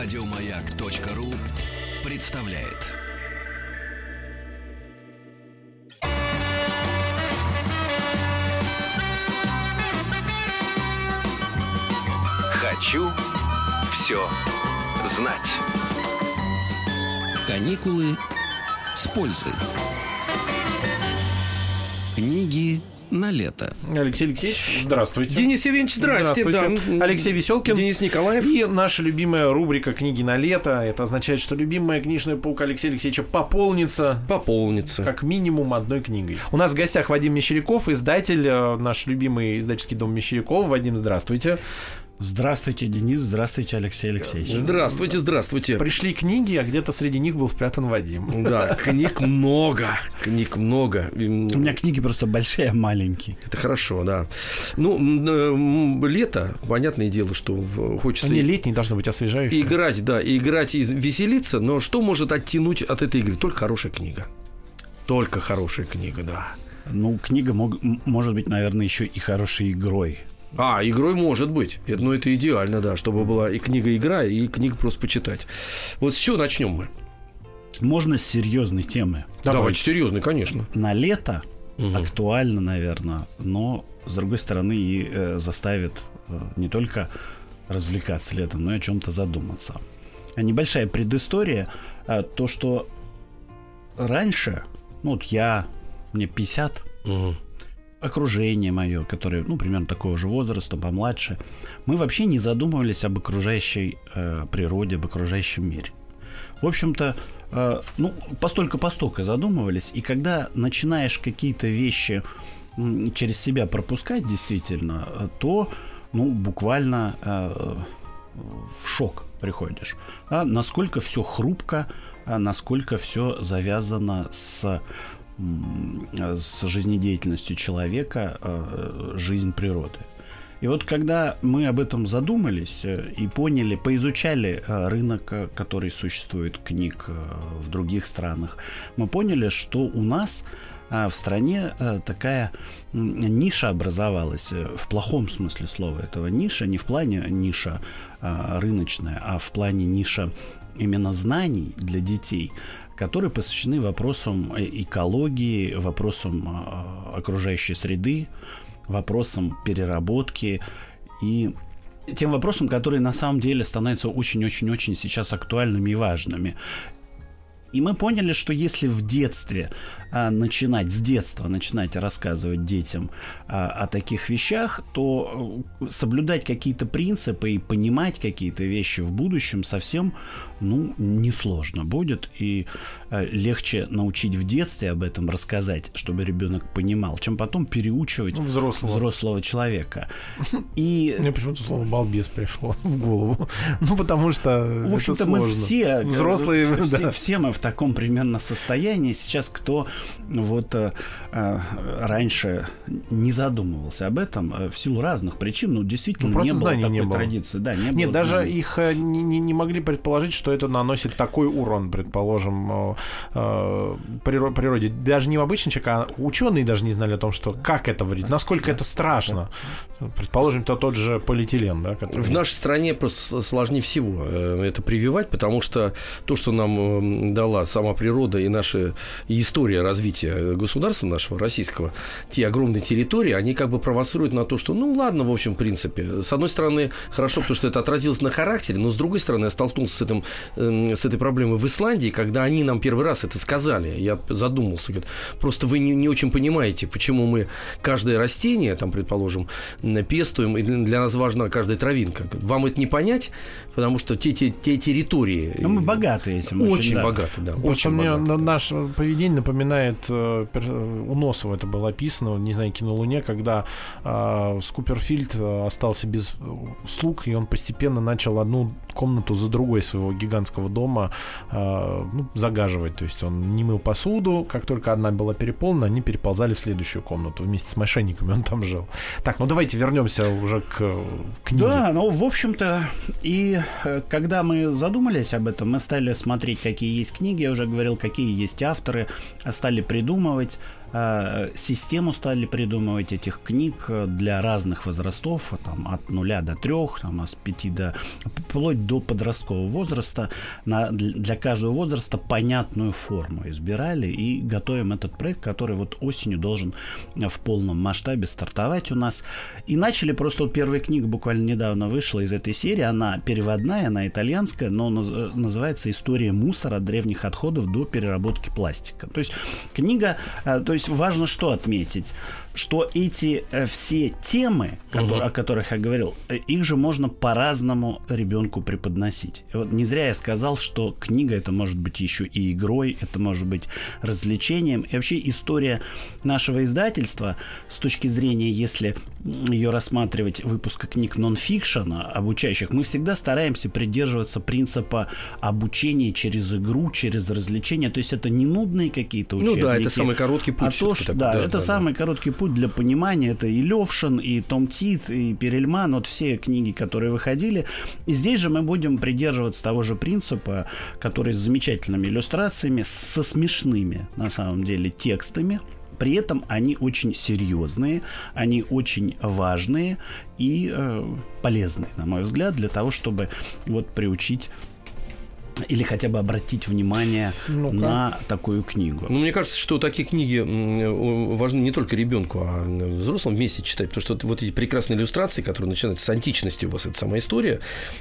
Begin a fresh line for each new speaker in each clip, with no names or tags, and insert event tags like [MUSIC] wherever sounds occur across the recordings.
Радиомаяк.ру представляет. Хочу все знать. Каникулы с пользой. Книги на лето.
Алексей Алексеевич, здравствуйте.
Денис Евгеньевич, здрасте.
Здравствуйте.
Да.
Алексей Веселкин.
Денис Николаев.
И наша любимая рубрика «Книги на лето». Это означает, что любимая книжная полка Алексея Алексеевича пополнится
Пополнится.
как минимум одной книгой. У нас в гостях Вадим Мещеряков, издатель, э, наш любимый издательский дом Мещеряков. Вадим, здравствуйте.
Здравствуйте, Денис. Здравствуйте, Алексей Алексеевич.
Здравствуйте, здравствуйте.
Пришли книги, а где-то среди них был спрятан Вадим.
Да, книг много. Книг много.
У меня книги просто большие, а маленькие.
Это хорошо, да. Ну, лето, понятное дело, что хочется
Они летние должны быть освежающие.
играть, да, и играть и веселиться, но что может оттянуть от этой игры? Только хорошая книга. Только хорошая книга, да.
Ну, книга мог- может быть, наверное, еще и хорошей игрой.
А, игрой может быть. Это, ну, это идеально, да, чтобы была и книга-игра, и книга просто почитать. Вот с чего начнем мы?
Можно с серьезной темы.
Давайте, серьезно, конечно.
На лето
Мгм.
актуально, наверное, но, с другой стороны, и э, заставит э, не только развлекаться летом, но и о чем-то задуматься. А Небольшая предыстория. а, То, что раньше, ну вот я, мне 50,
Мгм.
Окружение мое, которое, ну, примерно такого же возраста, помладше, мы вообще не задумывались об окружающей э, природе, об окружающем мире. В общем-то, э, ну, постолько-постолько задумывались, и когда начинаешь какие-то вещи м, через себя пропускать действительно, э, то, ну, буквально э, в шок приходишь. А насколько все хрупко, а насколько все завязано с с жизнедеятельностью человека э, жизнь природы. И вот когда мы об этом задумались э, и поняли, поизучали э, рынок, который существует книг в других странах, мы поняли, что у нас в стране такая ниша образовалась в плохом смысле слова этого ниша, не в плане ниша рыночная, а в плане ниша именно знаний для детей, которые посвящены вопросам э, экологии, вопросам э, окружающей среды, вопросам переработки и тем вопросам, которые на самом деле становятся очень-очень-очень сейчас актуальными и важными. И мы поняли, что если в детстве а, начинать, с детства начинать рассказывать детям а, о таких вещах, то э, соблюдать какие-то принципы и понимать какие-то вещи в будущем совсем, ну, несложно будет. И э, легче научить в детстве об этом рассказать, чтобы ребенок понимал, чем потом переучивать
Ну, взрослого.
взрослого человека. И [LAUGHS]
Мне почему-то слово «балбес» пришло в голову. [LAUGHS] Ну, потому что
В общем-то,
это
мы все,
Взрослые,
э, [LAUGHS] все,
да.
все мы в таком примерно состоянии. Сейчас кто вот э, э, раньше не задумывался об этом э, в силу разных причин, ну, действительно,
Ну,
не было такой
не было.
традиции. Да, не
Нет,
было
даже
знаний.
их не, не- не могли предположить, что это наносит такой урон, предположим, приро- природе. Даже не в обычный человек, а ученые даже не знали о том, что как это вредит, насколько это страшно. Предположим, то тот же полиэтилен, да, который...
В нашей стране просто сложнее всего это прививать, потому что то, что нам дала сама природа и наша история развития государства нашего, российского, те огромные территории, они как бы провоцируют на то, что, ну, ладно, в общем, в принципе. С одной стороны, хорошо, потому что это отразилось на характере, но с другой стороны, я столкнулся с, этим, э, с этой проблемой в Исландии, когда они нам первый раз это сказали. Я задумался, говорят, просто вы не, не очень понимаете, почему мы каждое растение, там, предположим, пестуем, и для нас важна каждая травинка. Вам это не понять, потому что те, те, те территории...
Ну, мы богаты этим.
Очень
да.
богаты, да.
Просто
Очень
мне
богаты.
на- наше поведение напоминает э, пер- у Носова это было описано, не знаю, кино Луне, когда э, Скуперфильд э, остался без э, слуг, и он постепенно начал одну комнату за другой своего гигантского дома э, ну, загаживать. То есть он не мыл посуду, как только одна была переполнена, они переползали в следующую комнату вместе с мошенниками, он там жил. Так, ну давайте вернемся уже к э, книге.
Да, ну, в общем-то, и э, когда мы задумались об этом, мы стали смотреть, какие есть книги, я уже говорил, какие есть авторы, а стали придумывать. Э, систему стали придумывать этих книг для разных возрастов, там, от нуля до трех, там, с пяти до вплоть до подросткового возраста. На, для каждого возраста понятную форму избирали и готовим этот проект, который вот осенью должен в полном масштабе стартовать у нас. И начали просто вот первая книга буквально недавно вышла из этой серии. Она переводная, она итальянская, но называется «История мусора от древних отходов до переработки пластика». То есть книга, э, то есть важно что отметить, что эти э, все темы, которые, угу. о которых я говорил, э, их же можно по-разному ребенку преподносить. Вот не зря я сказал, что книга это может быть еще и игрой, это может быть развлечением. И вообще история нашего издательства с точки зрения, если ее рассматривать выпуска книг нон-фикшена, обучающих, мы всегда стараемся придерживаться принципа обучения через игру, через развлечение. То есть это не нудные какие-то учебники.
Ну да, это самый короткий путь.
А то, что, да, да, это да, самый да. короткий путь для понимания. Это и Левшин, и Том Тит, и Перельман, вот все книги, которые выходили. И здесь же мы будем придерживаться того же принципа, который с замечательными иллюстрациями, со смешными, на самом деле, текстами, при этом они очень серьезные, они очень важные и э, полезные, на мой взгляд, для того, чтобы вот приучить или хотя бы обратить внимание ну на такую книгу.
Ну, мне кажется, что такие книги важны не только ребенку, а взрослым вместе читать, потому что вот эти прекрасные иллюстрации, которые начинаются с античности у вас, это самая история,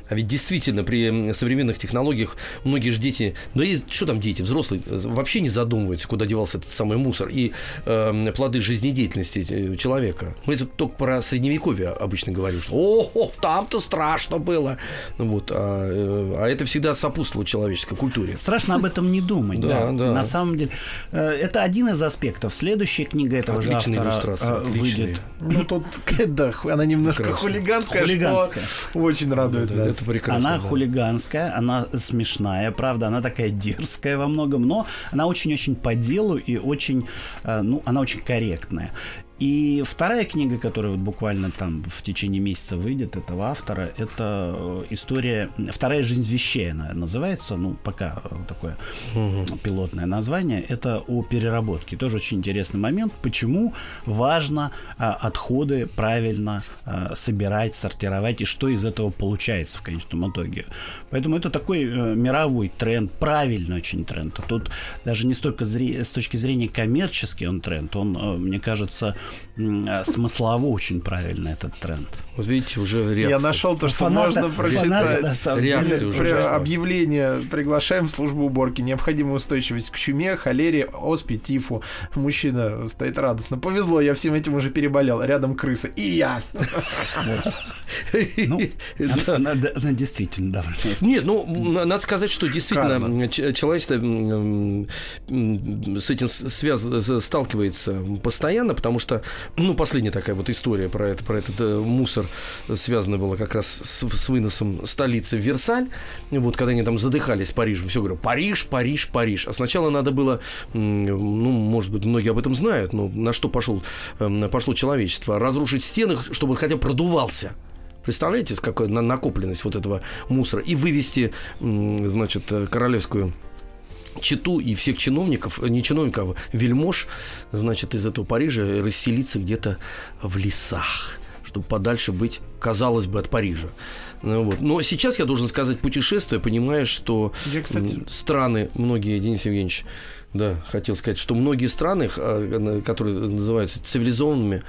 а ведь действительно при современных технологиях многие же дети, ну и что там дети, взрослые, вообще не задумываются, куда девался этот самый мусор и э, плоды жизнедеятельности э, человека. Мы это только про средневековье обычно говорим, что о, там-то страшно было. Ну, вот, а, э, а это всегда сопутствовало человеческой культуре.
Страшно об этом не думать. Да, да. На самом деле, э, это один из аспектов. Следующая книга этого же автора э, выйдет.
Ну, тут, [LAUGHS] да, она немножко хулиганская, хулиганская. что очень радует. Да,
это прекрасно. Она хулиганская, она смешная, правда, она такая дерзкая во многом, но она очень-очень по делу и очень, э, ну, она очень корректная. И вторая книга, которая вот буквально там в течение месяца выйдет этого автора, это э, история «Вторая жизнь вещей» она называется, ну, пока э, такое угу. пилотное название. Это о переработке. Тоже очень интересный момент, почему важно а, отходы правильно а, собирать, сортировать, и что из этого получается в конечном итоге. Поэтому это такой а, мировой тренд, правильный очень тренд. Тут даже не столько зре- с точки зрения коммерческий он тренд, он, а, мне кажется, смыслово очень правильно этот тренд.
Вот видите, уже реакция.
Я нашел то, что фаната, можно прочитать. Фаната, реакция уже При, объявление приглашаем в службу уборки. Необходимая устойчивость к чуме, холере, оспе, тифу. Мужчина стоит радостно. Повезло, я всем этим уже переболел. Рядом крыса. И я.
Ну, она действительно довольно.
Нет, ну, надо сказать, что действительно человечество с этим связ сталкивается постоянно, потому что, ну, последняя такая вот история про этот э, мусор связана была как раз с, с выносом столицы в Версаль. Вот, когда они там задыхались в Париже, все говорю, Париж, Париж, Париж. А сначала надо было, ну, может быть, многие об этом знают, но на что пошел, эм, пошло человечество? Разрушить стены, чтобы хотя бы продувался. Представляете, какая накопленность вот этого мусора? И вывести, значит, э, королевскую Читу и всех чиновников, э, не чиновников, а вельмож, значит, из этого Парижа расселиться где-то в лесах, чтобы подальше быть, казалось бы, от Парижа. Ну, вот. Но сейчас я должен сказать путешествие, понимая, что я, кстати... страны, многие, Денис Евгеньевич, да, хотел сказать, что многие страны, а, которые называются цивилизованными,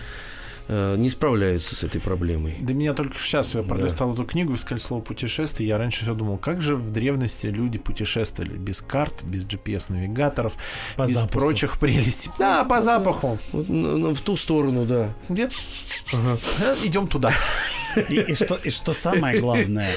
Э, не справляются с этой проблемой.
Да меня только сейчас я пролистал да. эту книгу «Искали слово путешествие». Я раньше все думал, как же в древности люди путешествовали без карт, без GPS-навигаторов, без запаху. прочих прелестей. Да, по запаху.
Вот, ну, в ту сторону, да.
Где? Ага. Э, Идем туда.
И, и, что, и что самое главное,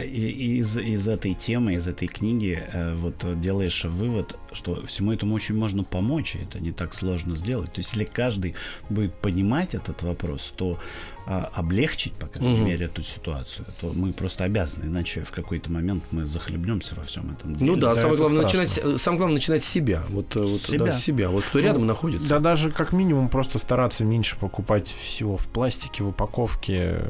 из, из этой темы, из этой книги, э, вот делаешь вывод, что всему этому очень можно помочь, и это не так сложно сделать. То есть, если каждый будет понимать этот вопрос, то а, облегчить, по крайней
Мгм.
мере, эту ситуацию, то мы просто обязаны, иначе в какой-то момент мы захлебнемся во всем этом.
Ну
деле.
да,
Да,
самое
это
главное,
страшно.
начинать, самое главное начинать с себя. Вот, э, вот
себя.
Да, с себя. Вот кто рядом находится.
Да даже как минимум просто стараться меньше покупать всего в пластике, в упаковке,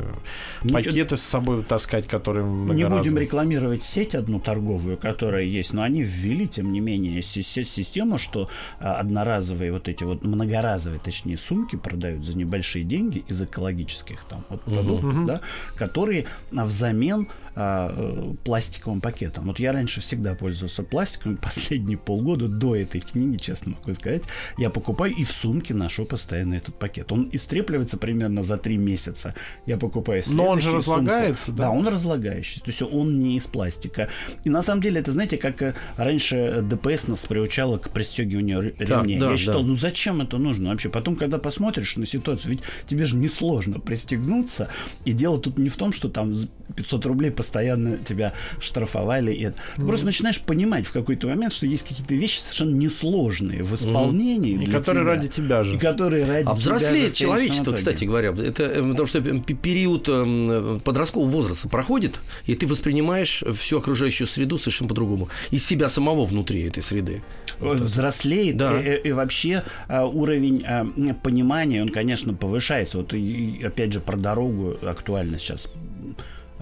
Ничего-
пакеты с собой таскать, которые
Не будем рекламировать сеть одну торговую, которая есть, но они ввели, тем не менее, си- си- систему, что а, одноразовые вот эти вот многоразовые, точнее, сумки продают за небольшие деньги из экологических там вот продуктов, да, которые взамен э, пластиковым пакетом. Вот я раньше всегда пользовался пластиком, [LAUGHS] последние полгода до этой книги, честно могу сказать, я покупаю и в сумке ношу постоянно этот пакет. Он истрепливается примерно за три месяца. Я покупаю
Но он же
следующую сумку.
разлагается, да?
Да, он разлагающийся, то есть он не из пластика. И на самом деле, это знаете, как э, раньше ДПС нас приучало к пристегиванию ре-
Да,
ремней.
да,
Я
да.
считал, ну зачем это нужно вообще? Потом, когда посмотришь на ситуацию, ведь тебе же несложно пристегнуться. И дело тут не в том, что там за 500 рублей постоянно тебя штрафовали. И это. Ты просто начинаешь понимать в какой-то момент, что есть какие-то вещи совершенно несложные в исполнении.
И
для
которые
тебя.
ради тебя же.
И которые ради
А взрослеет человечество, кстати говоря. Это э, потому что э, п- период э, подросткового возраста проходит, и ты воспринимаешь всю окружающую среду совершенно по-другому. Из себя самого внутри этой среды.
Он взрослеет,
Да.
и, и- и вообще а, уровень а, понимания, он, конечно, повышается. Вот и, и опять же про дорогу актуально сейчас.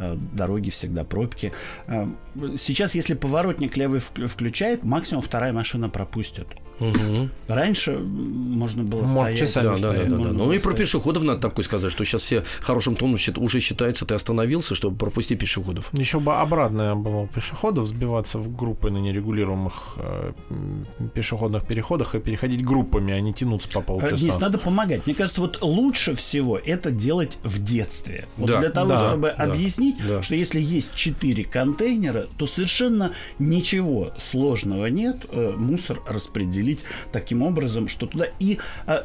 А, Дороги всегда пробки. А, Сейчас, если поворотник левый вк- включает, максимум вторая машина пропустит.
Мгм.
Раньше можно было
Может,
стоять.
часами
Да, да, да,
стоять,
да, да.
можно
Ну и про пешеходов надо такое сказать, что сейчас все хорошим тоном уже считается, ты остановился, чтобы пропустить пешеходов.
Еще бы обратно было пешеходов сбиваться в группы на нерегулируемых э, пешеходных переходах и переходить группами, а не тянуться по
А,
полчаса.
Денис, надо помогать. Мне кажется, вот лучше всего это делать в детстве. Вот
Да,
для того,
да,
чтобы
да,
объяснить,
да.
что если есть четыре контейнера, то совершенно ничего сложного нет э, мусор распределить таким образом, что туда и м,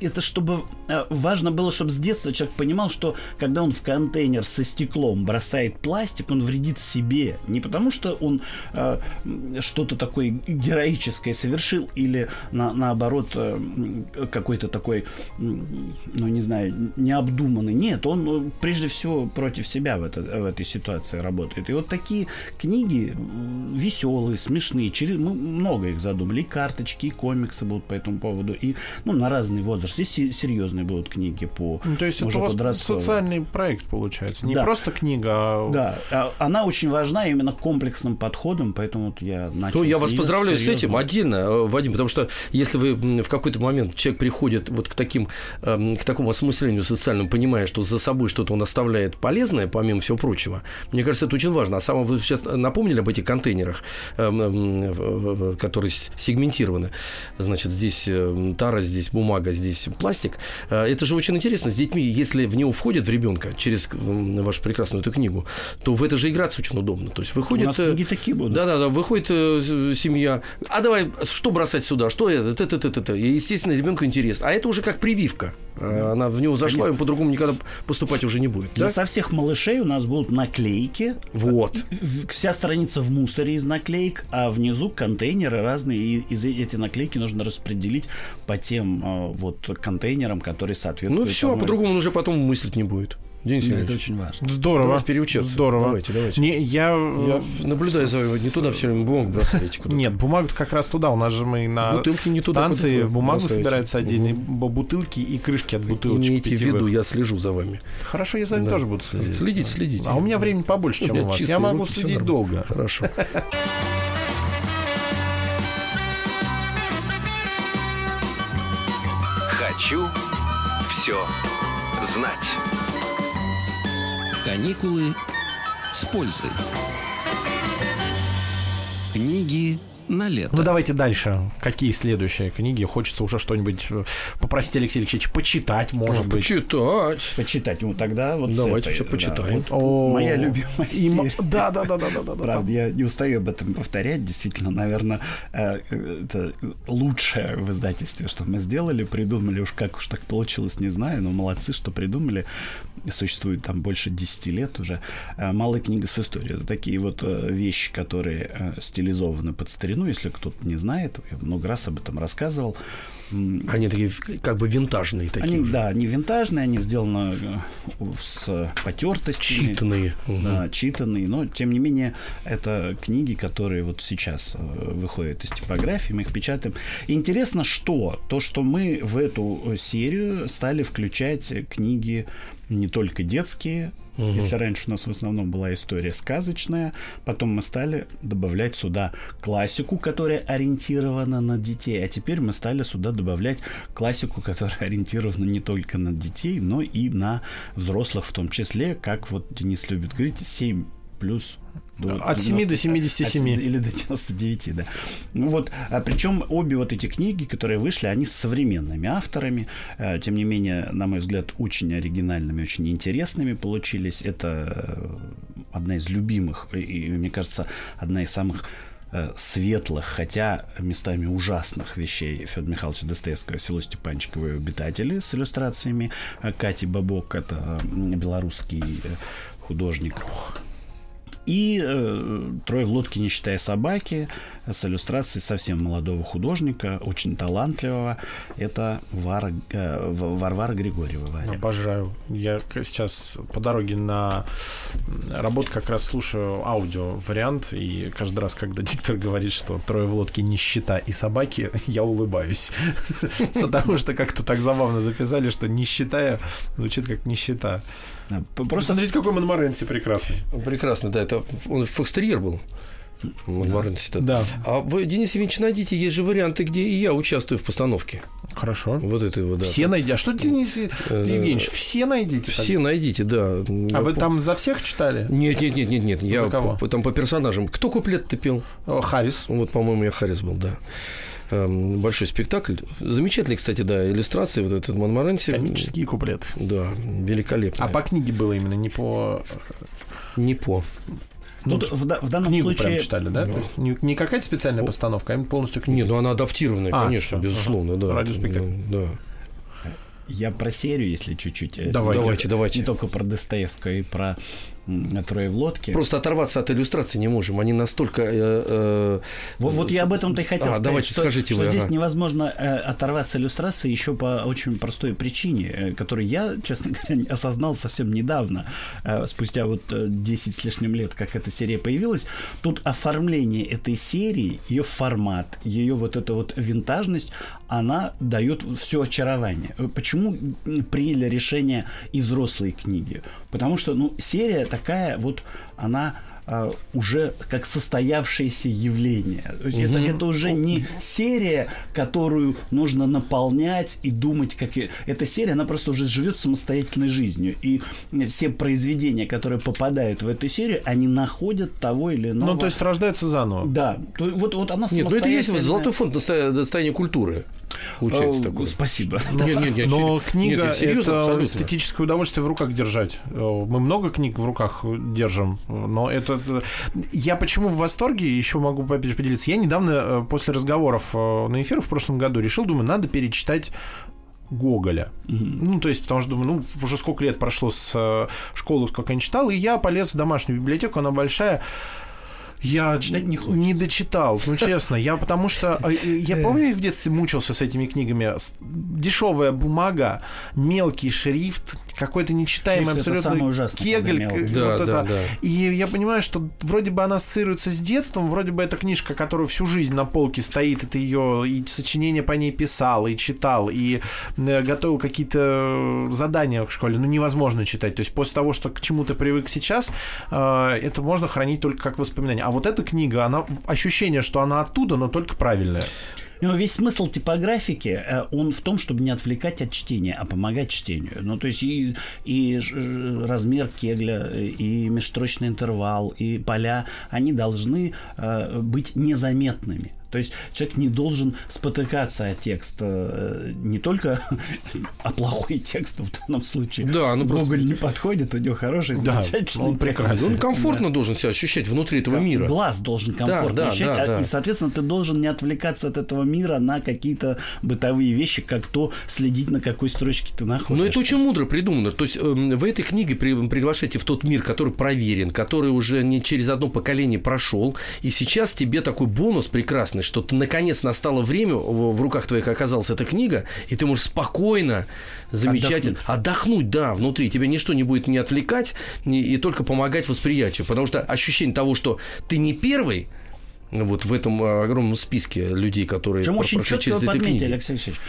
это чтобы э, важно было, чтобы с детства человек понимал, что когда он в контейнер со стеклом бросает пластик, он вредит себе. Не потому, что он э, что-то такое героическое совершил или на- наоборот э, какой-то такой, ну не знаю, необдуманный. Нет, он э, прежде всего против себя в, это- в этой ситуации работает. И вот такие книги веселые, смешные, через, мы много их задумали. И карточки, и комиксы будут по этому поводу, и ну, на разный возраст. И се- серьезные будут книги по
Ну, то есть
уже подростковым.
социальный проект получается. Не
Да.
просто книга, а
Да, а она очень важна именно комплексным подходом, поэтому вот я начал.
Ну, я
с
вас поздравляю с
серьезно.
этим отдельно, э, Вадим, потому что если вы в какой-то момент человек приходит вот к таким, эм, к такому осмыслению социальному, понимая, что за собой что-то он оставляет полезное, помимо всего прочего, мне кажется, это очень важно. А самое вы сейчас напомнили об этих контейнерах, эм, эм, которые с- сегментированы. Значит, здесь тара, здесь бумага, здесь пластик. Э, Это же очень интересно. С детьми, если в него входит в ребенка через вашу прекрасную эту книгу, то в это же играться очень удобно. То есть выходит...
У нас
э,
книги такие будут.
да, да, да, выходит э, семья. А давай, что бросать сюда? Что это? Т -т -т -т -т. И, естественно, ребенку интересно. А это уже как прививка. Э, Она в него зашла, и он по-другому никогда поступать уже не будет. Да?
со всех малышей у нас будут наклейки.
Вот.
Вся страница в мусоре из наклеек, а внизу контейнеры разные. И эти наклейки нужно распределить по тем э, вот контейнерам, которые
Ну
соответствуют.
все, а
тому-
по-другому он уже потом мыслить не будет. Денис
Да, это очень важно.
здорово.
Давайте переучаться.
Здорово.
Давайте, давайте.
Не, я,
Я
э,
наблюдаю за вами, не туда все время бумагу бросаете куда
Нет, бумагу как раз туда. У нас же мы на
Бутылки не туда,
станции бумагу
бросаете.
собирается отдельно, б- бутылки и крышки от бутылочек
Имейте в виду, я слежу за вами.
Хорошо, я за вами
Да.
тоже буду следить.
Следите, следите.
А у меня времени побольше, чем
меня
у вас. Я могу
руки,
следить долго.
Хорошо.
Хочу все знать. Каникулы с пользой. Книги на лето.
Ну давайте дальше. Какие следующие книги? Хочется уже что-нибудь э, попросить Алексей Алексеевич почитать, может быть.
Почитать.
Почитать. Ну тогда вот
Давайте
этой,
что
да,
почитаем.
вот
О,
Моя любимая
и. Да, да, да, да, да, да, да.
Правда, я не устаю об этом повторять. Действительно, наверное, э, это лучшее в издательстве, что мы сделали, придумали. Уж как уж так получилось, не знаю, но молодцы, что придумали. Существует там больше 10 лет уже. Э, Малая книга с историей. Это такие вот вещи, которые стилизованы под старину. Если кто-то не знает, я много раз об этом рассказывал.
Они такие как бы винтажные такие.
они,
уже.
да, они винтажные, они сделаны э, с потертостями.
Читанные.
Да, читанные, но тем не менее это книги, которые вот сейчас э, выходят из типографии, мы их печатаем. И интересно, что то, что мы в эту э, серию стали включать книги не только детские. Если раньше у нас в основном была история сказочная, потом мы стали добавлять сюда классику, которая ориентирована на детей, а теперь мы стали сюда добавлять классику, которая [LAUGHS] ориентирована не только на детей, но и на взрослых в том числе, как вот Денис любит говорить, 7 плюс до
От 7 до 77.
от Или до 99, да. Ну вот, а причем обе вот эти книги, которые вышли, они с современными авторами. Э, Тем не менее, на мой взгляд, очень оригинальными, очень интересными получились. Это э, одна из любимых и, и, мне кажется, одна из самых э, светлых, хотя местами ужасных вещей Федора Михайловича Достоевского «Село Степанчиково и обитатели» с иллюстрациями Кати Бабок, это белорусский художник. И э, «Трое в лодке, не считая собаки» с иллюстрацией совсем молодого художника, очень талантливого. Это Вара, э, Варвара Григорьева. Варя.
Обожаю. Я сейчас по дороге на работу как раз слушаю аудио вариант, и каждый раз, когда [LAUGHS] диктор говорит, что трое в лодке нищета и собаки, [LAUGHS] я улыбаюсь. [LAUGHS] Потому что как-то так забавно записали, что нищета звучит как нищета.
Да,
Просто смотрите, какой Монморенси прекрасный.
Прекрасно, да. Это он фокстерьер был. Монморенси-то.
Да.
А вы, Денис Евгеньевич, найдите, есть же варианты, где и я участвую в постановке.
Хорошо.
Вот это вот, да.
Все найдите. А что, Денис Евгеньевич, все найдите?
Все найдите, да.
А вы там за всех читали?
Нет, нет, нет, нет, нет. Я
За кого?
по- там по персонажам. Кто куплет-то пел?
О, Харрис.
Вот, по-моему, я Харрис был, да. Эм, Большой спектакль. Замечательный, кстати, да, иллюстрации. Вот этот Монморенси.
Комический куплет.
Да, великолепно.
А по книге было именно, не по...
Не по.
тут в, да- в данном
Книгу
случае...
прям читали, да? То есть не, не какая-то специальная постановка, а именно полностью книга.
Нет, ну она адаптированная,
А,
конечно,
всё,
безусловно,
ага.
да.
Радиоспектакль.
Да.
Я про серию, если чуть-чуть. э,
Давайте.
Давайте, давайте.
Не только про Достоевского и про «Трое в лодке».
Просто оторваться от иллюстрации не можем. Они настолько... э, э,
Вот, вот я об этом-то и хотел
А,
сказать.
давайте,
что,
скажите
что
вы,
здесь
ага.
невозможно э, оторваться от иллюстрации еще по очень простой причине, э, которую я, честно [LAUGHS] говоря, осознал совсем недавно, э, спустя вот э, 10 с лишним лет, как эта серия появилась. Тут оформление этой серии, ее формат, ее вот эта вот винтажность, она дает все очарование. Э, Почему приняли решение и взрослые книги? Потому что, ну, серия такая вот, она а, уже как состоявшееся явление. То есть это, это уже не серия, которую нужно наполнять и думать, как... и- Эта серия, она просто уже живет самостоятельной жизнью. И все произведения, которые попадают в эту серию, они находят того или иного...
Ну, то есть рождается заново.
Да, то, вот, вот она
Нет, ну это есть вот
самостоятельная.
золотой фонд достоя- достояния культуры. Получается
Э,
такое.
Спасибо. [LAUGHS]
Нет, нет, нет,
Но книга
нет, серьезно,
это
абсолютно.
эстетическое удовольствие в руках держать. Э, Мы много книг в руках держим, но это... Я почему в восторге, еще могу опять же поделиться. Я недавно э, после разговоров на эфир в прошлом году решил, думаю, надо перечитать Гоголя. Ну, то есть, потому что, думаю, ну, уже сколько лет прошло с э, школы, сколько я не читал, и я полез в домашнюю библиотеку, она большая. Я
Читать не хочется.
не дочитал, ну честно. Я потому что э, э, я помню, я в детстве мучился с этими книгами. Дешевая бумага, мелкий шрифт, какой-то нечитаемый
это
абсолютно
самое ужасное,
кегль. вот
да,
это.
да.
И я понимаю, что вроде бы она ассоциируется с детством, вроде бы это книжка, которую всю жизнь на полке стоит, это ее и сочинения по ней писал, и читал, и э, готовил какие-то задания в школе. Ну, невозможно читать. То есть после того, что к чему ты привык сейчас, э, это можно хранить только как воспоминание. А вот эта книга, она ощущение, что она оттуда, но только правильная.
Ну, весь смысл типографики, э, он в том, чтобы не отвлекать от чтения, а помогать чтению. Ну, то есть и, и ж- размер кегля, э, и межстрочный интервал, и поля, они должны э, быть незаметными. То есть человек не должен спотыкаться о текст, э, не только [LAUGHS] о плохой текст в данном случае.
Да, ну просто-
Гоголь не подходит, у него хороший,
Да,
замечательный
он прекрасен.
Он комфортно должен себя ощущать внутри этого мира.
Глаз должен комфортно
да,
ощущать,
да,
а-
да.
и, соответственно, ты должен не отвлекаться от этого мира на какие-то бытовые вещи, как то следить, на какой строчке ты находишься.
Но это очень мудро придумано. То есть эм, вы этой книге при- приглашаете в тот мир, который проверен, который уже не через одно поколение прошел, и сейчас тебе такой бонус прекрасный приятность, что ты наконец настало время, в руках твоих оказалась эта книга, и ты можешь спокойно, замечательно отдохнуть, да, внутри. Тебя ничто не будет не отвлекать и, и только помогать восприятию. Потому что ощущение того, что ты не первый, вот в этом э, огромном списке людей, которые
Причем
про-
очень
прошли через эти
подметили,
книги.
Алексей Алексеевич.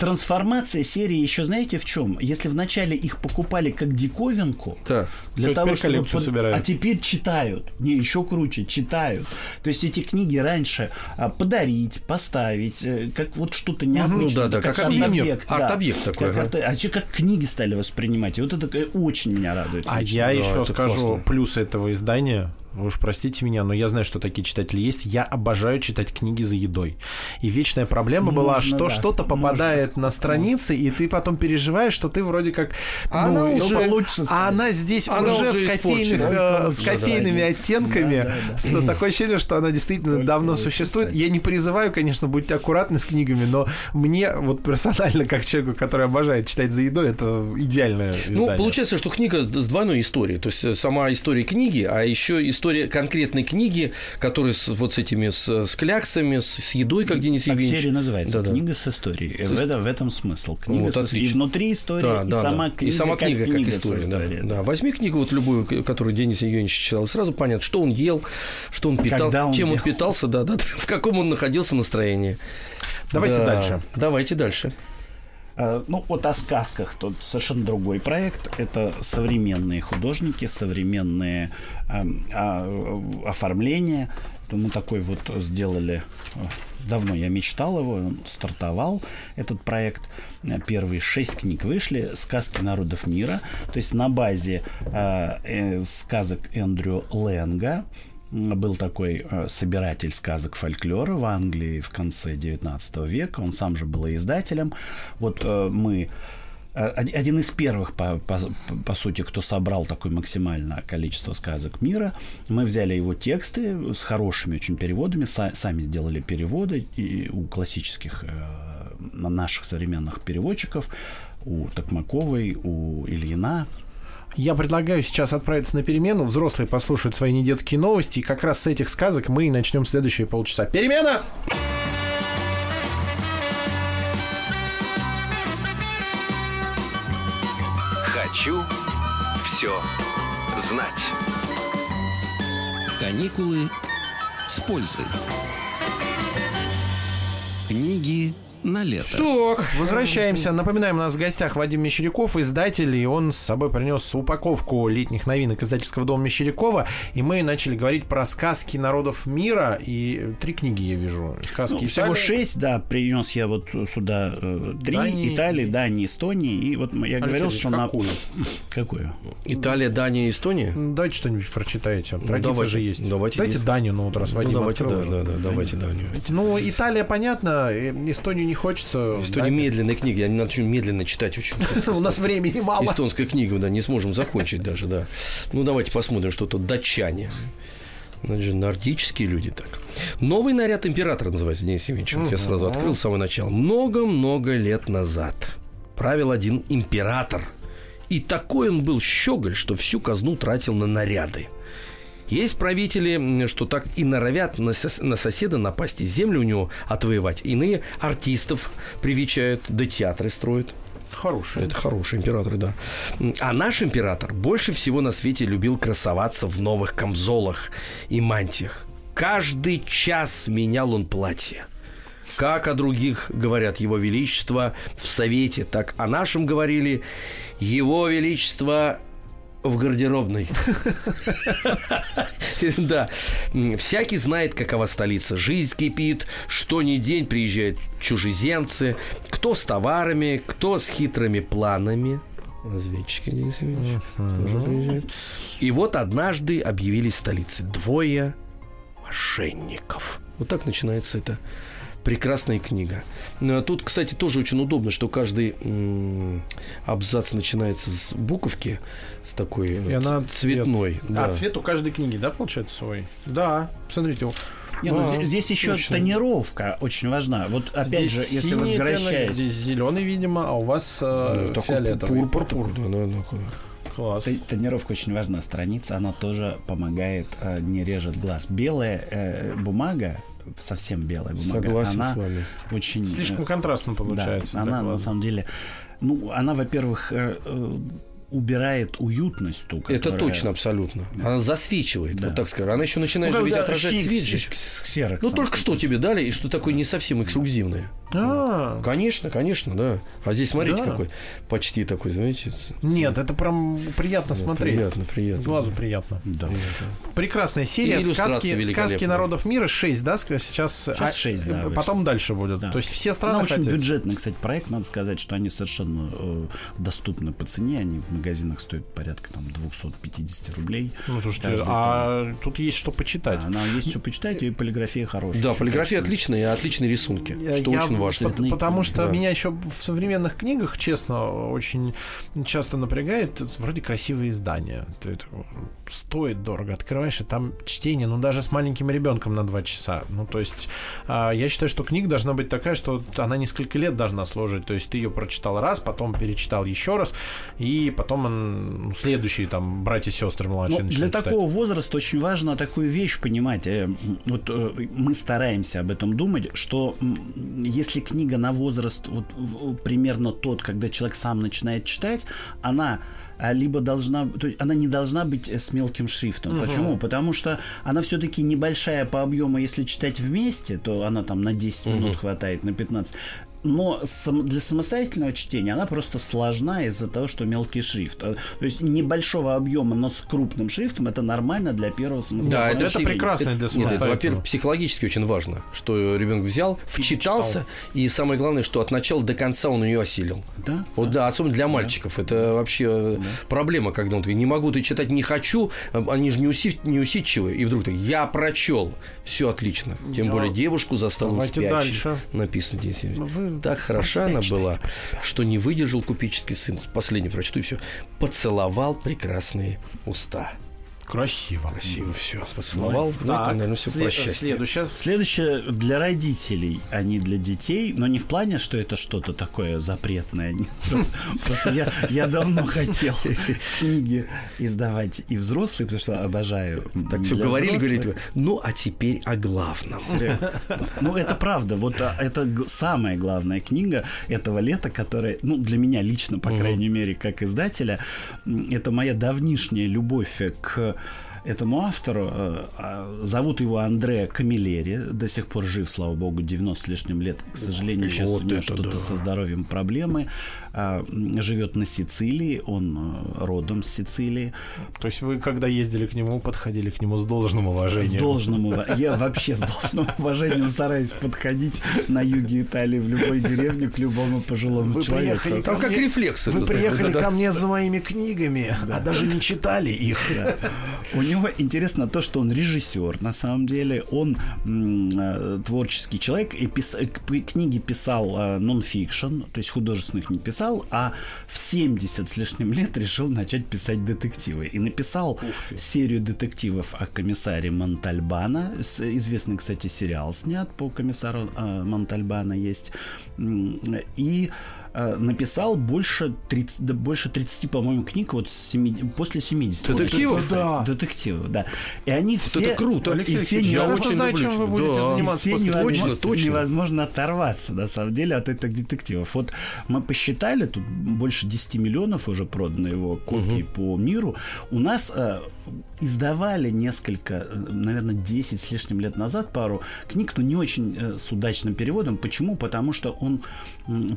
Трансформация серии еще знаете в чем? Если вначале их покупали как диковинку,
Да.
для
То
того, чтобы под-
собирают.
а теперь читают. Не, еще круче, читают. То есть эти книги раньше а, подарить, поставить, э, как вот что-то необычное.
Ну да, да, как
арт-объект. да.
арт-объект такой,
Как арт- А че как книги стали воспринимать. И вот это э, очень меня радует.
А
лично.
я
Да,
еще скажу
классно.
плюсы этого издания. Вы уж простите меня, но я знаю, что такие читатели есть. Я обожаю читать книги за едой. И вечная проблема была,
Можно,
что
да,
что-то попадает на страницы, и ты потом переживаешь, что ты вроде как...
А она
ну,
уже-
ну,
получше
а она здесь
Она
уже,
уже
в кофейных, э, с кофейными оттенками.
Да, да, да.
С- Такое ощущение, что она действительно
Только
давно существует. Я не призываю, конечно, будьте аккуратны с книгами, но мне вот персонально, как человеку, который обожает читать за едой, это идеальное
Ну,
издание.
получается, что книга с с двойной историей. То есть э, сама история книги, а еще история конкретной книги, которая с, вот с этими с, с кляксами, с, с едой, как Денис Евгеньевич.
серия называется
Да-да.
«Книга с историей». Э, В, этом, в этом смысл. Книга
Вот,
с ис- И внутри история,
Да,
и,
да,
сама
да.
Книга,
и сама
как
книга как,
книга с
история. да,
историей,
да. Возьми книгу вот любую, которую Денис Евгеньевич читал, сразу понятно, что он ел, что он питал,
Когда он
чем он
ел.
питался, да, да, [LAUGHS] в каком он находился настроении.
Давайте
Да.
дальше.
Давайте дальше.
Э, Ну, вот о сказках тут совершенно другой проект. Это современные художники, современные а, э, оформления. Это Мы такой вот сделали. э, Давно я мечтал его, он стартовал этот проект. Э, Первые шесть книг вышли. Сказки народов мира. То есть на базе э, э, сказок Эндрю Лэнга. Был такой э, собиратель сказок фольклора в Англии в конце 19 века. Он сам же был издателем. Вот э, мы один из первых, по, по- по сути, кто собрал такое максимальное количество сказок мира. Мы взяли его тексты с хорошими очень переводами, са- сами сделали переводы и у классических э, на наших современных переводчиков, у Токмаковой, у Ильина,
Я предлагаю сейчас отправиться на перемену. Взрослые послушают свои недетские новости. И как раз с этих сказок мы и начнем следующие полчаса. Перемена!
Хочу все знать. Каникулы с пользой. Книги на лето.
Возвращаемся. Напоминаем, у нас в гостях Вадим Мещеряков, издатель, и он с собой принес упаковку летних новинок издательского дома Мещерякова. И мы начали говорить про сказки народов мира. И три книги я вижу. Сказки
Ну, всего шесть, да, принес я вот сюда э, три,
Дании.
Италии, Дании, Эстонии, и вот я говорил,
Алексей
что на...
какую? [LAUGHS]
Какую?
Италия, Дания, Эстония?
Ну, Давайте что-нибудь прочитаете. Традиция
Ну, давайте,
же есть.
давайте
Давайте
здесь.
Данию, ну вот раз
Ну,
Вадим
давайте, да, да, да, давайте Данию.
Ну, Италия, понятно, э, Эстонию не хочется. Дания.
медленная книга, я не начну медленно читать очень. [LAUGHS]
У нас времени мало.
Эстонская книга, да, не сможем закончить даже, да. Ну, давайте посмотрим, что тут датчане. Же нордические люди так. Новый наряд императора называется, Денис Евгеньевич. Вот Я сразу открыл с самого начала. Много-много лет назад правил один император. И такой он был щеголь, что всю казну тратил на наряды. Есть правители, что так и норовят на, сос- на соседа напасть и землю у него отвоевать. Иные артистов привечают, да театры строят.
Хороший.
Это хороший император, да. А наш император больше всего на свете любил красоваться в новых камзолах и мантиях. Каждый час менял он платье. Как о других говорят Его Величество в Совете, так о нашем говорили Его Величество в гардеробной. [LAUGHS] Да. Всякий знает, какова столица. Жизнь кипит, что ни день приезжают чужеземцы. Кто с товарами, кто с хитрыми планами. Разведчики, Денис Евгеньевич, тоже приезжают. И вот однажды объявились в столице двое мошенников. Вот так начинается эта прекрасная книга. Ну, а тут, кстати, тоже очень удобно, что каждый абзац начинается с буковки, с такой
И
вот
она
цветной.
цвет.
да.
А цвет у каждой книги, да, получается свой? Да. Смотрите.
Нет, ну,
А,
здесь, здесь еще
точно.
тонировка очень важна. Вот опять
Здесь
же, если возвращаясь...
здесь зеленый, видимо, а у вас э,
Да, такой
фиолетовый.
пур- пурпур, да, да, да.
Класс.
Тонировка очень важна. Страница, она тоже помогает, э, не режет глаз. Белая э, бумага совсем белая бумага.
Согласен
она
с вами.
Очень...
Слишком контрастно получается.
Да, она
так
на
ладно.
самом деле... Ну, она, во-первых, э, э, убирает уютность ту,
Это
которая-
точно, абсолютно. Она засвечивает,
Да.
вот так скажем. Она еще начинает
Ну,
же ведь отражать свет
с- с.
Ну, только что тебе дали, и что такое не совсем эксклюзивное.
А,
Конечно, конечно, да. А здесь смотрите,
Да.
какой почти такой, знаете.
Нет, это прям приятно
Да,
смотреть.
Приятно, приятно.
Глазу приятно.
Да.
Прекрасная серия. Сказки, сказки народов мира 6, да? ск- Сейчас, а,
шесть, да,
э. Потом дальше будет.
Да.
То есть все страны
очень
хотят.
бюджетный, кстати, проект. Надо сказать, что они совершенно э, доступны по цене. Они в магазинах стоят порядка там 250 рублей.
Ну, слушайте,
Каждый
а тут есть что почитать.
Да, есть что почитать, и полиграфия хорошая.
Да, полиграфия
качественная.
отличная и отличные рисунки,
Я-
что
я
очень
пот-
Цветные
Потому что
Да.
меня еще в современных книгах, честно, очень часто напрягает вроде красивые издания. Это, стоит дорого. Открываешь, и там чтение, ну даже с маленьким ребенком на два часа. Ну, то есть, а, я считаю, что книга должна быть такая, что она несколько лет должна служить. То есть ты ее прочитал раз, потом перечитал еще раз, и потом он, ну, следующие там братья сестры младшие
Ну, для
читать.
такого возраста очень важно такую вещь понимать. Э, Вот э, мы стараемся об этом думать, что м, если книга на возраст вот, примерно тот, когда человек сам начинает читать, она а, либо должна, то есть она не должна быть э, с мелким шрифтом. Почему? Потому что она все-таки небольшая по объему, если читать вместе, то она там на 10 минут хватает, на 15. Но для самостоятельного чтения она просто сложна из-за того, что мелкий шрифт. А, То есть небольшого объема, но с крупным шрифтом это нормально для первого самостоятельного
это
чтения.
прекрасно для
Нет, это,
самостоятельного.
во-первых, психологически очень важно, что ребенок взял, вчитался, и самое главное, что от начала до конца он ее осилил.
Да?
Вот да, особенно для мальчиков. Это вообще проблема, когда он такой, не могу ты читать, не хочу, а они же не, уси- не усидчивые. И вдруг так, я прочел. Все отлично. Тем
Да.
более девушку заставил
Давайте
спящей.
дальше.
Написано здесь.
Ну,
Так хороша она была, что не выдержал купеческий сын. Последний прочту и все. Поцеловал прекрасные уста.
Красиво.
Красиво все. Поцеловал. Ну,
Так,
это, наверное, все
сле-
про счастье.
Следующее.
Следующее для родителей, а не для детей, но не в плане, что это что-то такое запретное. Просто, я, давно хотел [LAUGHS] книги издавать и взрослые, потому что обожаю.
Так все говорили, говорит, ну, а теперь о главном. [LAUGHS]
Ну, это правда. Вот а, это самая главная книга этого лета, которая, ну, для меня лично, по крайней мере, как издателя, это моя давнишняя любовь к этому автору. Э, а, Зовут его Андреа Камилери. До сих пор жив, слава богу, 90 с лишним лет. К сожалению, сейчас
вот
у него что-то
да.
со здоровьем проблемы. А, Живет на Сицилии. Он э, родом с Сицилии.
То есть вы, когда ездили к нему, подходили к нему с должным
С
уважением?
должным ува- Я вообще с должным уважением стараюсь подходить на юге Италии в любой деревне к любому пожилому
Вы
человеку.
приехали
Там как рефлекс.
Вы приехали
да-да-да.
ко мне за моими книгами, а даже не читали их.
У него интересно то, что он режиссер, на самом деле. Он м, э, творческий человек и пис- книги писал э, нон-фикшн, то есть художественных не писал, а в 70 с лишним лет решил начать писать детективы. И написал серию детективов о комиссаре Монтальбана. Известный, кстати, сериал снят по комиссару э, Монтальбана есть. И э, написал больше 30, да, больше 30, по-моему, книг вот с семи- после 70.
Детективов?
Да. Детективов, да. И они все...
это круто, Алексей
и все
Алексеевич, я
невозможно-
очень
знаю, чем вы будете
Да.
заниматься
все
после
невозможно,
Точно, точно.
невозможно оторваться, на самом деле, от этих детективов. Вот мы посчитали, тут больше 10 миллионов уже продано его копий по миру. У нас э, издавали несколько, э, наверное, 10 с лишним лет назад пару книг, но не очень э, с удачным переводом. Почему? Потому что он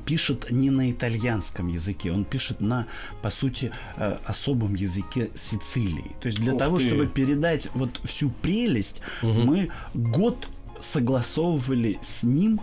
пишет не на итальянском языке, он пишет на, по сути, э, особом языке Сицилии. То есть для
Ух
того,
ты.
чтобы передать вот всю прелесть, мы год согласовывали с ним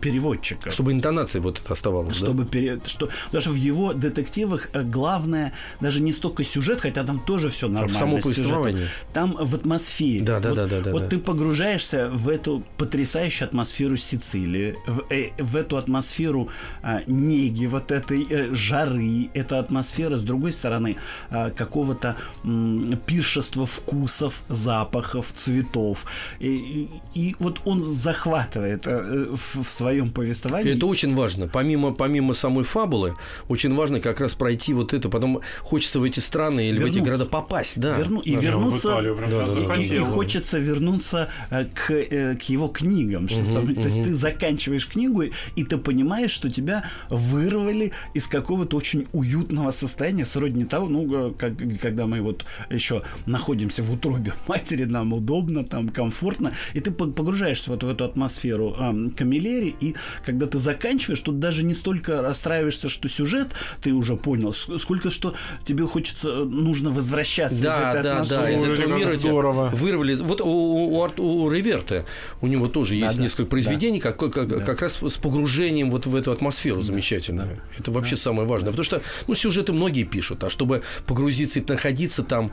переводчика.
Чтобы интонация вот это оставалась, да?
Чтобы пере- что, потому что в его детективах э, главное даже не столько сюжет, хотя там тоже все нормально.
само повествование.
Там в атмосфере.
Да, да,
вот,
да, да, да,
Вот
да.
ты погружаешься в эту потрясающую атмосферу Сицилии, в, э, в эту атмосферу а, неги, вот этой э, жары, эта атмосфера, с другой стороны, а, какого-то м, пиршества вкусов, запахов, цветов. И, и- и вот он захватывает э, в в, своем повествовании.
Это очень важно. Помимо, помимо самой фабулы, очень важно как раз пройти вот это. Потом хочется в эти страны или
Вернуться.
в эти города попасть. Да.
Верну- и вернуться...
в Италию прям
Да,
сейчас
да, да.
И, и хочется вернуться э, к, э, к его книгам. что самое- То есть ты заканчиваешь книгу, и ты понимаешь, что тебя вырвали из какого-то очень уютного состояния, сродни того, ну, как, когда мы вот еще находимся в утробе [LAUGHS] матери, нам удобно, там комфортно, и ты по- погружаешься вот в эту атмосферу э, Камилleri, и когда ты заканчиваешь, тут даже не столько расстраиваешься, что сюжет ты уже понял, сколько что тебе хочется, э, нужно возвращаться из
Да,
этой
да,
атмосферы.
да, из этого мира
здорово.
вырвали. Вот у, у, у, Арт- у Реверте, у него тоже есть
да,
несколько произведений, как, как, как раз с погружением вот в эту атмосферу замечательную. Это вообще самое важное. Потому что, ну, сюжеты многие пишут, а чтобы погрузиться и находиться там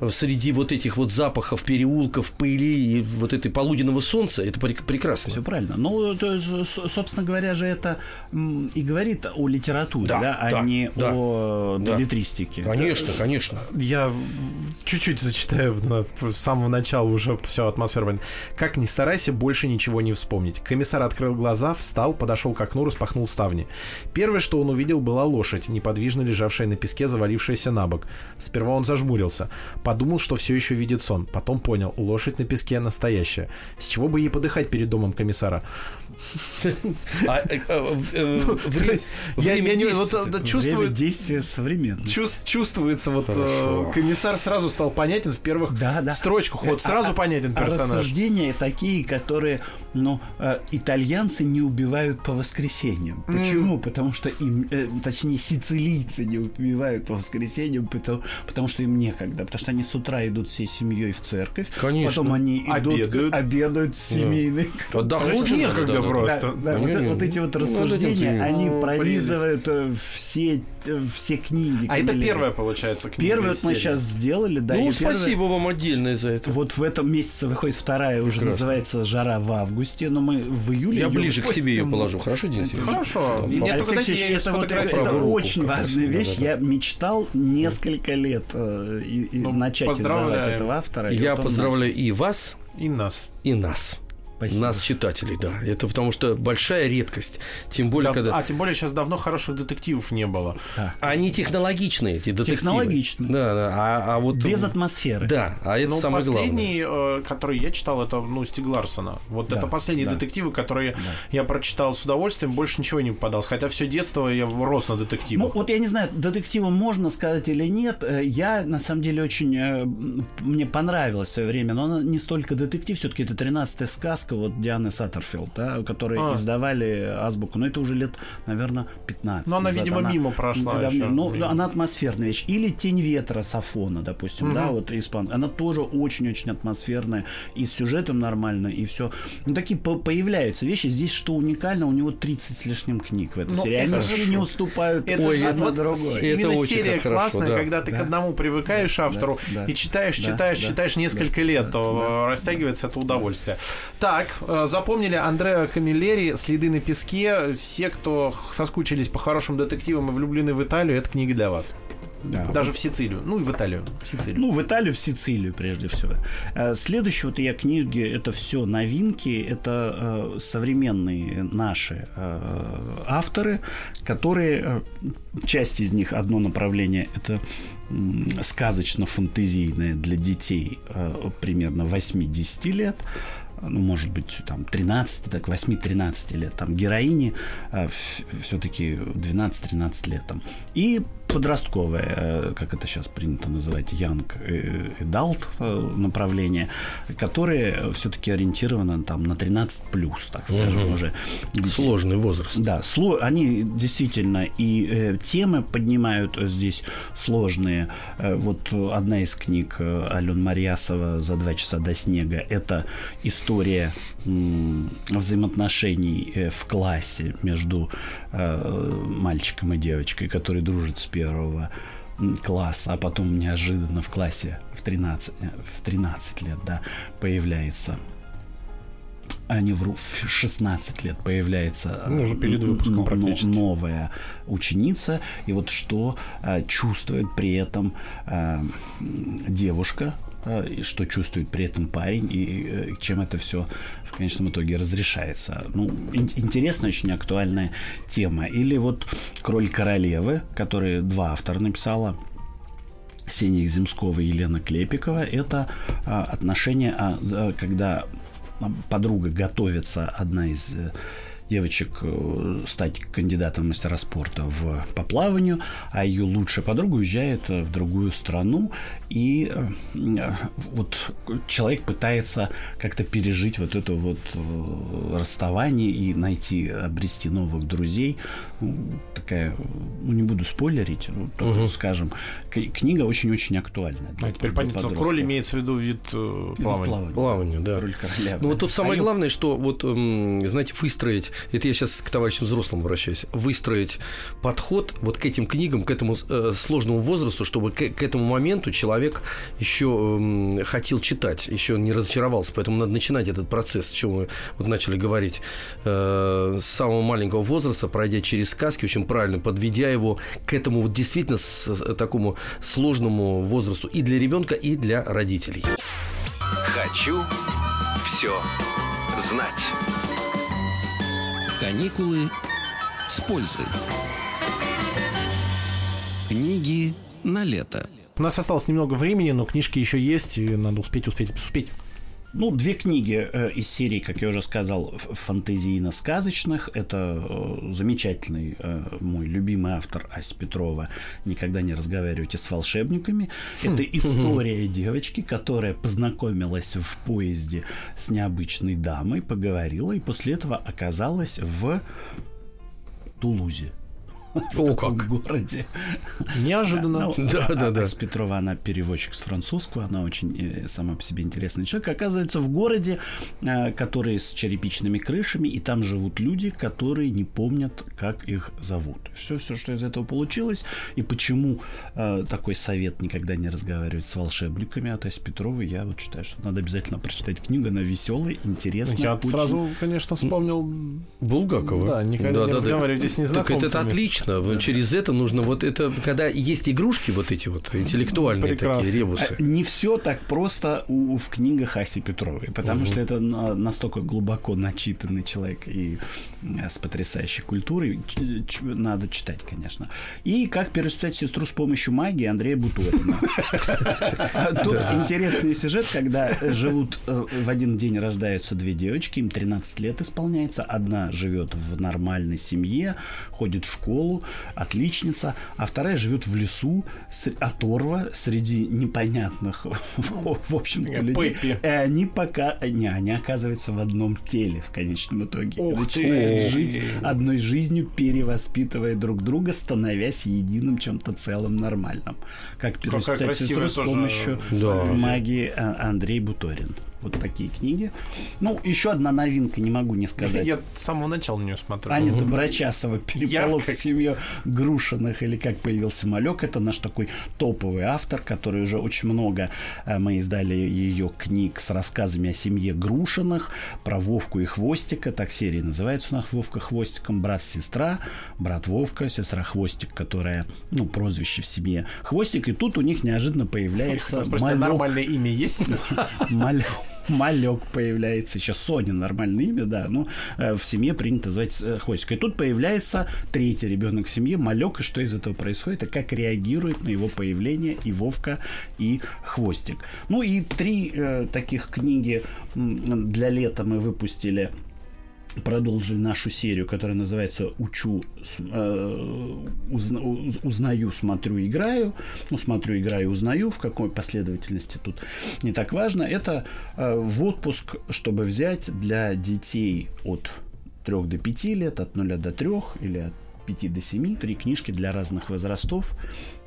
э, среди вот этих вот запахов, переулков, пыли и вот этой полуденного солнца, это прек- прекрасно.
Все правильно. Ну, то есть, с- собственно говоря же, это и говорит о литературе,
Да,
да, а
да,
не
да.
о
Да.
билетристике.
Конечно, конечно.
Я чуть-чуть зачитаю на- с самого начала уже все атмосферу. войны. Как ни старайся, больше ничего не вспомнить. Комиссар открыл глаза, встал, подошел к окну, распахнул ставни. Первое, что он увидел, была лошадь, неподвижно лежавшая на песке, завалившаяся на бок. Сперва он зажмурился. Подумал, что все еще видит сон. Потом понял, лошадь на песке настоящая. С чего бы ей подыхать перед домом комиссара? [LAUGHS]
А, э, э, э,
То
вре-
есть, я,
время
не вот, да,
Время
чувствую,
действия современности.
Чувств- чувствуется, вот э, комиссар сразу стал понятен в первых
Да, да.
строчках. Вот сразу
А-
понятен
а
персонаж.
рассуждения такие, которые, ну, э, итальянцы не убивают по воскресеньям. Почему? Потому что им, э, точнее, сицилийцы не убивают по воскресеньям, потому, что им некогда. Потому что они с утра идут всей семьей в церковь.
Конечно.
Потом они идут,
Обедают.
обедают с семейной
Отдохнуть же надо,
некогда
да, да.
Просто.
Да, да, вот,
не-
вот эти вот
ну,
рассуждения,
заниматься.
они пронизывают э, все, э, все книги.
А это первая, получается, книга
Первую вот мы сейчас сделали, да.
Ну, спасибо вам отдельно за это.
Вот в этом месяце выходит вторая, уже называется «Жара в августе», но мы в июле
Я ближе к себе ее положу. Хорошо, Денис?
Хорошо.
Это, вот, очень важная вещь. Я мечтал несколько лет э,
Ну,
начать издавать этого автора.
Я поздравляю и вас,
И нас.
и нас.
Спасибо.
Нас, читателей, да. Это потому что большая редкость. Тем более,
Да,
когда...
А, тем более сейчас давно хороших детективов не было.
Они технологичные, эти детективы.
Технологичные.
Да, да. А, а вот...
Без атмосферы.
Да, а это
Ну,
самое главное.
последний, э, который я читал, это, ну, Стиг Ларсона. Вот
Да,
это последние
да.
детективы, которые я прочитал с удовольствием, больше ничего не попадалось. Хотя все детство я рос на
Ну,
детективах.
вот я не знаю, детективом можно сказать или нет. Э, Я, на самом деле, очень... э, Мне понравилось в свое время, но она не столько детектив, все-таки это 13-я сказка вот Дианы Саттерфилд, да, которые
А.
издавали азбуку. Но это уже лет, наверное, 15
Но она,
назад.
видимо, мимо прошла
Да,
ещё.
Ну,
Мимо.
она атмосферная вещь. Или «Тень ветра» Сафона, допустим, да, вот испан. Она тоже очень-очень атмосферная. И с сюжетом нормально, и все. Ну, такие по- появляются вещи. Здесь что уникально, у него 30 с лишним книг в этой
Ну,
серии. Они
хорошо.
не уступают
Это
ой,
же
одна
вот
другой.
с-
Это
именно
очень
серия
хорошо,
классная,
да.
когда ты
Да.
к одному привыкаешь автору
да,
и читаешь,
да,
читаешь,
да,
читаешь несколько
да,
лет,
да,
то растягивается это удовольствие. Так, э, запомнили Андреа Камиллери «Следы на песке». Все, кто соскучились по хорошим детективам и влюблены в Италию, это книга для вас.
Да.
Даже в Сицилию. Ну и в Италию. В Сицилию.
Ну, в Италию, в Сицилию, прежде всего. Э, Следующие вот я книги, это все новинки, это э, современные наши э, авторы, которые, э, часть из них, одно направление, это сказочно-фантазийное для детей э, примерно 8-10 лет, ну, может быть, там, 13, так, 8-13 лет, там, героини э, все-таки 12-13 лет, там, и подростковое, э, как это сейчас принято называть, young э, adult э, направление, которые все-таки ориентированы там на 13 плюс, так скажем,
Мгм.
уже. детей.
Сложный возраст.
Да, сло... они действительно и э, темы поднимают э, здесь сложные. Э, вот э, одна из книг э, Ален Марьясова «За два часа до снега» – это история м, взаимоотношений э, в классе между э, мальчиком и девочкой, которые дружат с первого класса, а потом неожиданно в классе в 13, э, в 13 лет да, появляется а не вру, в 16 лет появляется
Ну, уже перед
э,
выпуском
но-
практически.
новая ученица, и вот что э, чувствует при этом э, девушка э, и что чувствует при этом парень, и э, чем это все в конечном итоге разрешается. Ну, ин- интересная, очень актуальная тема. Или вот «Кроль королевы», который два автора написала, Ксения Земского и Елена Клепикова, это а, отношения, а, когда подруга готовится, одна из э, девочек э, стать кандидатом в мастера спорта в, по плаванию, а ее лучшая подруга уезжает э, в другую страну, и э, вот человек пытается как-то пережить вот это вот расставание и найти, обрести новых друзей. Ну, такая, ну не буду спойлерить, ну, только угу. скажем, книга очень-очень актуальная.
Для, а теперь понятно, кроль имеется в виду вид плавания.
плавания. Плавание, да. Кроль Ну вот тут самое а главное, что вот, знаете, выстроить это я сейчас к товарищам взрослым обращаюсь, выстроить подход вот к этим книгам, к этому э, сложному возрасту, чтобы к, к этому моменту человек еще э, хотел читать, еще не разочаровался. Поэтому надо начинать этот процесс, о чем мы вот начали говорить, э, с самого маленького возраста, пройдя через сказки, очень правильно, подведя его к этому вот действительно с, такому сложному возрасту и для ребенка, и для родителей.
Хочу все знать. Каникулы с пользой. Книги на лето.
У нас осталось немного времени, но книжки еще есть, и надо успеть, успеть, успеть.
Ну, две книги э, из серии, как я уже сказал, фантазийно-сказочных. Это э, замечательный э, мой любимый автор Ася Петрова «Никогда не разговаривайте с волшебниками». Хм. Это история девочки, которая познакомилась в поезде с необычной дамой, поговорила и после этого оказалась в Тулузе. [LAUGHS]
О, как.
городе.
Неожиданно.
Ну, да, да, да. С Петрова она переводчик с французского, она очень э, сама по себе интересный человек. Оказывается, в городе, э, который с черепичными крышами, и там живут люди, которые не помнят, как их зовут. Все, все, что из этого получилось, и почему э, такой совет никогда не разговаривать с волшебниками от Ась Петровой, я вот считаю, что надо обязательно прочитать книгу, она веселая, интересная.
Я очень... сразу, конечно, вспомнил
Булгакова.
Да, никогда да, не да, разговаривайте да. с незнакомцами.
Так это отлично конечно. Да. Через это нужно вот это, когда есть игрушки вот эти вот интеллектуальные Прекрасно. такие ребусы.
А не все так просто у, в книгах Аси Петровой, потому угу. что это настолько глубоко начитанный человек и э, с потрясающей культурой. Надо читать, конечно. И как перевоспитать сестру с помощью магии Андрея Буторина. [LAUGHS] Тут интересный сюжет, когда живут э, в один день рождаются две девочки, им 13 лет исполняется, одна живет в нормальной семье, ходит в школу, отличница, а вторая живет в лесу, оторва, среди непонятных, [LAUGHS] в общем-то, людей. И они пока, не, они оказываются в одном теле в конечном итоге. Начинают жить одной жизнью, перевоспитывая друг друга, становясь единым чем-то целым нормальным. Как перевоспитать сестру с помощью магии а, Андрей Буторин вот такие книги. Ну, еще одна новинка, не могу не сказать.
Я с самого начала на нее смотрю.
Аня угу. Брачасова «Переполох в семье Грушиных» или «Как появился малек». Это наш такой топовый автор, который уже очень много э, мы издали ее книг с рассказами о семье Грушиных, про Вовку и Хвостика. Так серия называется у нас «Вовка Хвостиком». Брат-сестра, брат Вовка, сестра Хвостик, которая, ну, прозвище в семье Хвостик. И тут у них неожиданно появляется
малек. нормальное имя есть?
Малек. [LAUGHS] Малек появляется. Сейчас Соня нормальное имя, да. Ну, э, в семье принято звать э, Хвостик. И тут появляется третий ребенок в семье, Малек. И что из этого происходит? И как реагирует на его появление и Вовка, и Хвостик. Ну и три э, таких книги для лета мы выпустили продолжили нашу серию, которая называется «Учу, э, узна, узнаю, смотрю, играю». Ну, смотрю, играю, узнаю. В какой последовательности тут не так важно. Это э, в отпуск, чтобы взять для детей от 3 до 5 лет, от 0 до 3 или от 5 до 7. Три книжки для разных возрастов,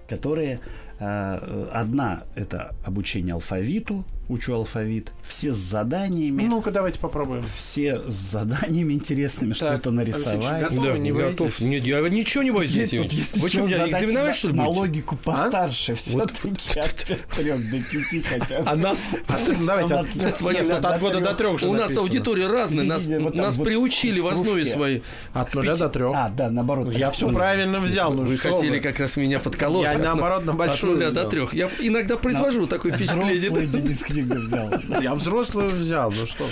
которые э, Одна – это обучение алфавиту, учу алфавит, все с заданиями.
Ну-ка, давайте попробуем.
Все с заданиями интересными, что-то нарисовать.
Готовы, да, не готов. Нет, я ничего не боюсь. Есть,
тут есть Вы что, меня экзаменовать, что ли, На логику а? постарше, а? все-таки от [LAUGHS] трех до пяти хотя бы.
А нас... [LAUGHS]
Давайте, от года до трех
У нас аудитория разная, нас приучили в основе своей.
От нуля до трех.
А, да, наоборот.
Я все правильно взял.
Вы хотели как раз меня подколоть.
Я, наоборот, на большую
нуля до трех. Я иногда произвожу такое впечатление.
Книгу взял.
Я взрослую взял, ну что.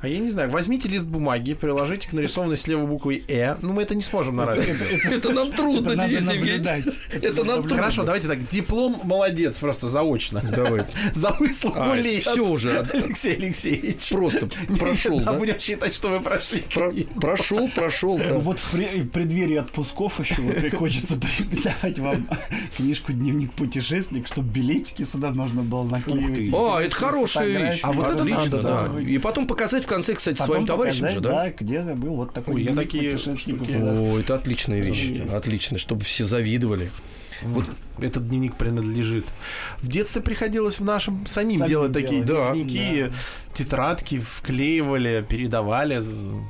А я не знаю, возьмите лист бумаги, приложите к нарисованной слева буквой «э». Ну, мы это не сможем на радио.
Это нам трудно, Денис Евгеньевич. Это нам трудно.
Хорошо, давайте так. Диплом молодец, просто заочно.
Давай.
За выслугу
А,
лет.
всё уже.
Алексей Алексеевич.
Просто прошел,
Да,
да?
будем считать, что вы прошли.
Про- Прошел, прошел. да.
Вот в, преддверии отпусков еще хочется [LAUGHS] давать вам книжку «Дневник путешественник», чтобы билетики сюда можно было наклеивать.
А, это хорошая вещь.
А вот это
Отлично,
надо,
да. И потом показать конце, кстати,
Потом
своим товарищам
показать,
же, да?
Да, где был вот такой
Ой, я такие
путешественников.
О, это отличная вещь.
есть.
Отлично, чтобы все завидовали.
Вот этот дневник принадлежит. В детстве приходилось в нашем самим,
Самим
делать такие
делать.
дневники, тетрадки вклеивали, передавали,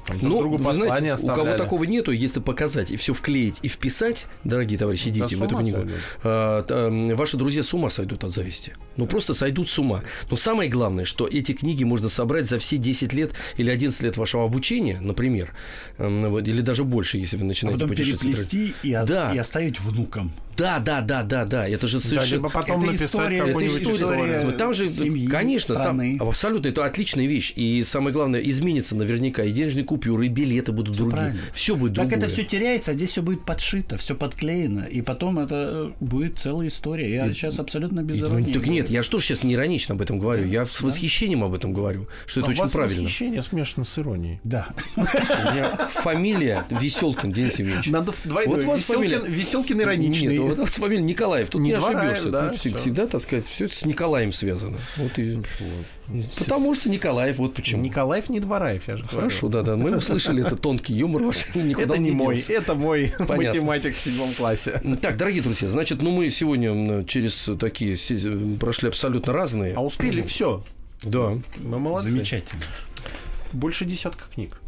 там, друг
Ну,
другу
вы
послания
знаете, у
оставляли.
кого такого нету, если показать и все вклеить и вписать, дорогие товарищи дети,
с
в эту книгу, а, ваши друзья с ума сойдут от зависти. Ну, просто сойдут с ума. Но самое главное, что эти книги можно собрать за все 10 лет или 11 лет вашего обучения, например, м, вот, или даже больше, если вы
А
начинаете
потом
путешествовать.
переплести и, от-
Да.
и оставить внукам.
Да, да, да, да, да. Это же
Да,
совершенно...
либо потом
Это
написать
история- это
история,
история
Там же,
семьи,
конечно,
страны.
там абсолютно это отличная вещь. И самое главное, изменится наверняка и денежные купюры, и билеты будут другие.
правильно.
Все будет
Так
другое.
это все теряется, а здесь все будет подшито, все подклеено, и потом это э, будет целая история. Я сейчас абсолютно без
И, ну,
иронии
так нет, я что ж сейчас не иронично об этом говорю, я с восхищением об этом говорю, что это
А у
очень
вас
правильно.
восхищение смешано с иронией.
Да.
У меня фамилия Веселкин Денис Евгеньевич.
Надо двойной.
Вот у вас
Веселкин,
фамилия-
Веселкин ироничный.
Нет, вот у вас фамилия Николаев. Тут
Не
не, ошибешься.
да,
всегда, так сказать, все это с Николаем связано. Вот и... Потому что Николаев, вот почему.
Николаев не Двораев, я же говорю.
Хорошо, да, да. Мы услышали это тонкий юмор ваш.
Это не мой, это мой [LAUGHS] математик в седьмом классе.
Так, дорогие друзья, значит, ну мы сегодня через такие прошли абсолютно разные.
А успели все.
Да.
Мы молодцы.
Замечательно.
Больше десятка книг.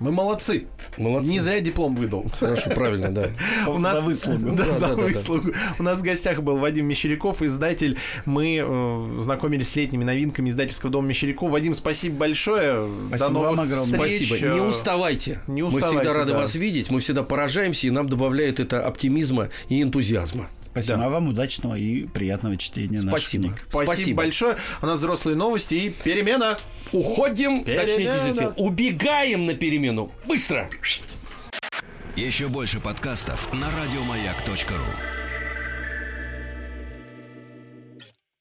Мы молодцы.
Молодцы.
Не зря диплом выдал.
Хорошо, правильно, да.
У нас,
За выслугу. [LAUGHS]
Да,
Да,
за
да, да, да.
выслугу. У нас в гостях был Вадим Мещеряков, издатель. Мы э, знакомились с летними новинками издательского дома Мещеряков. Вадим, спасибо большое. До
Спасибо
новых
вам огромное.
встреч.
Спасибо. Не уставайте.
не
Мы
уставайте,
всегда рады
да.
вас видеть. Мы всегда поражаемся, и нам добавляет это оптимизма и энтузиазма.
Спасибо
Да.
А вам удачного и приятного чтения наших
Спасибо.
книг.
Спасибо, большое. У нас взрослые новости и перемена.
Уходим,
Перемена.
точнее, действительно, убегаем на перемену. Быстро.
Еще больше подкастов на радиомаяк.ру.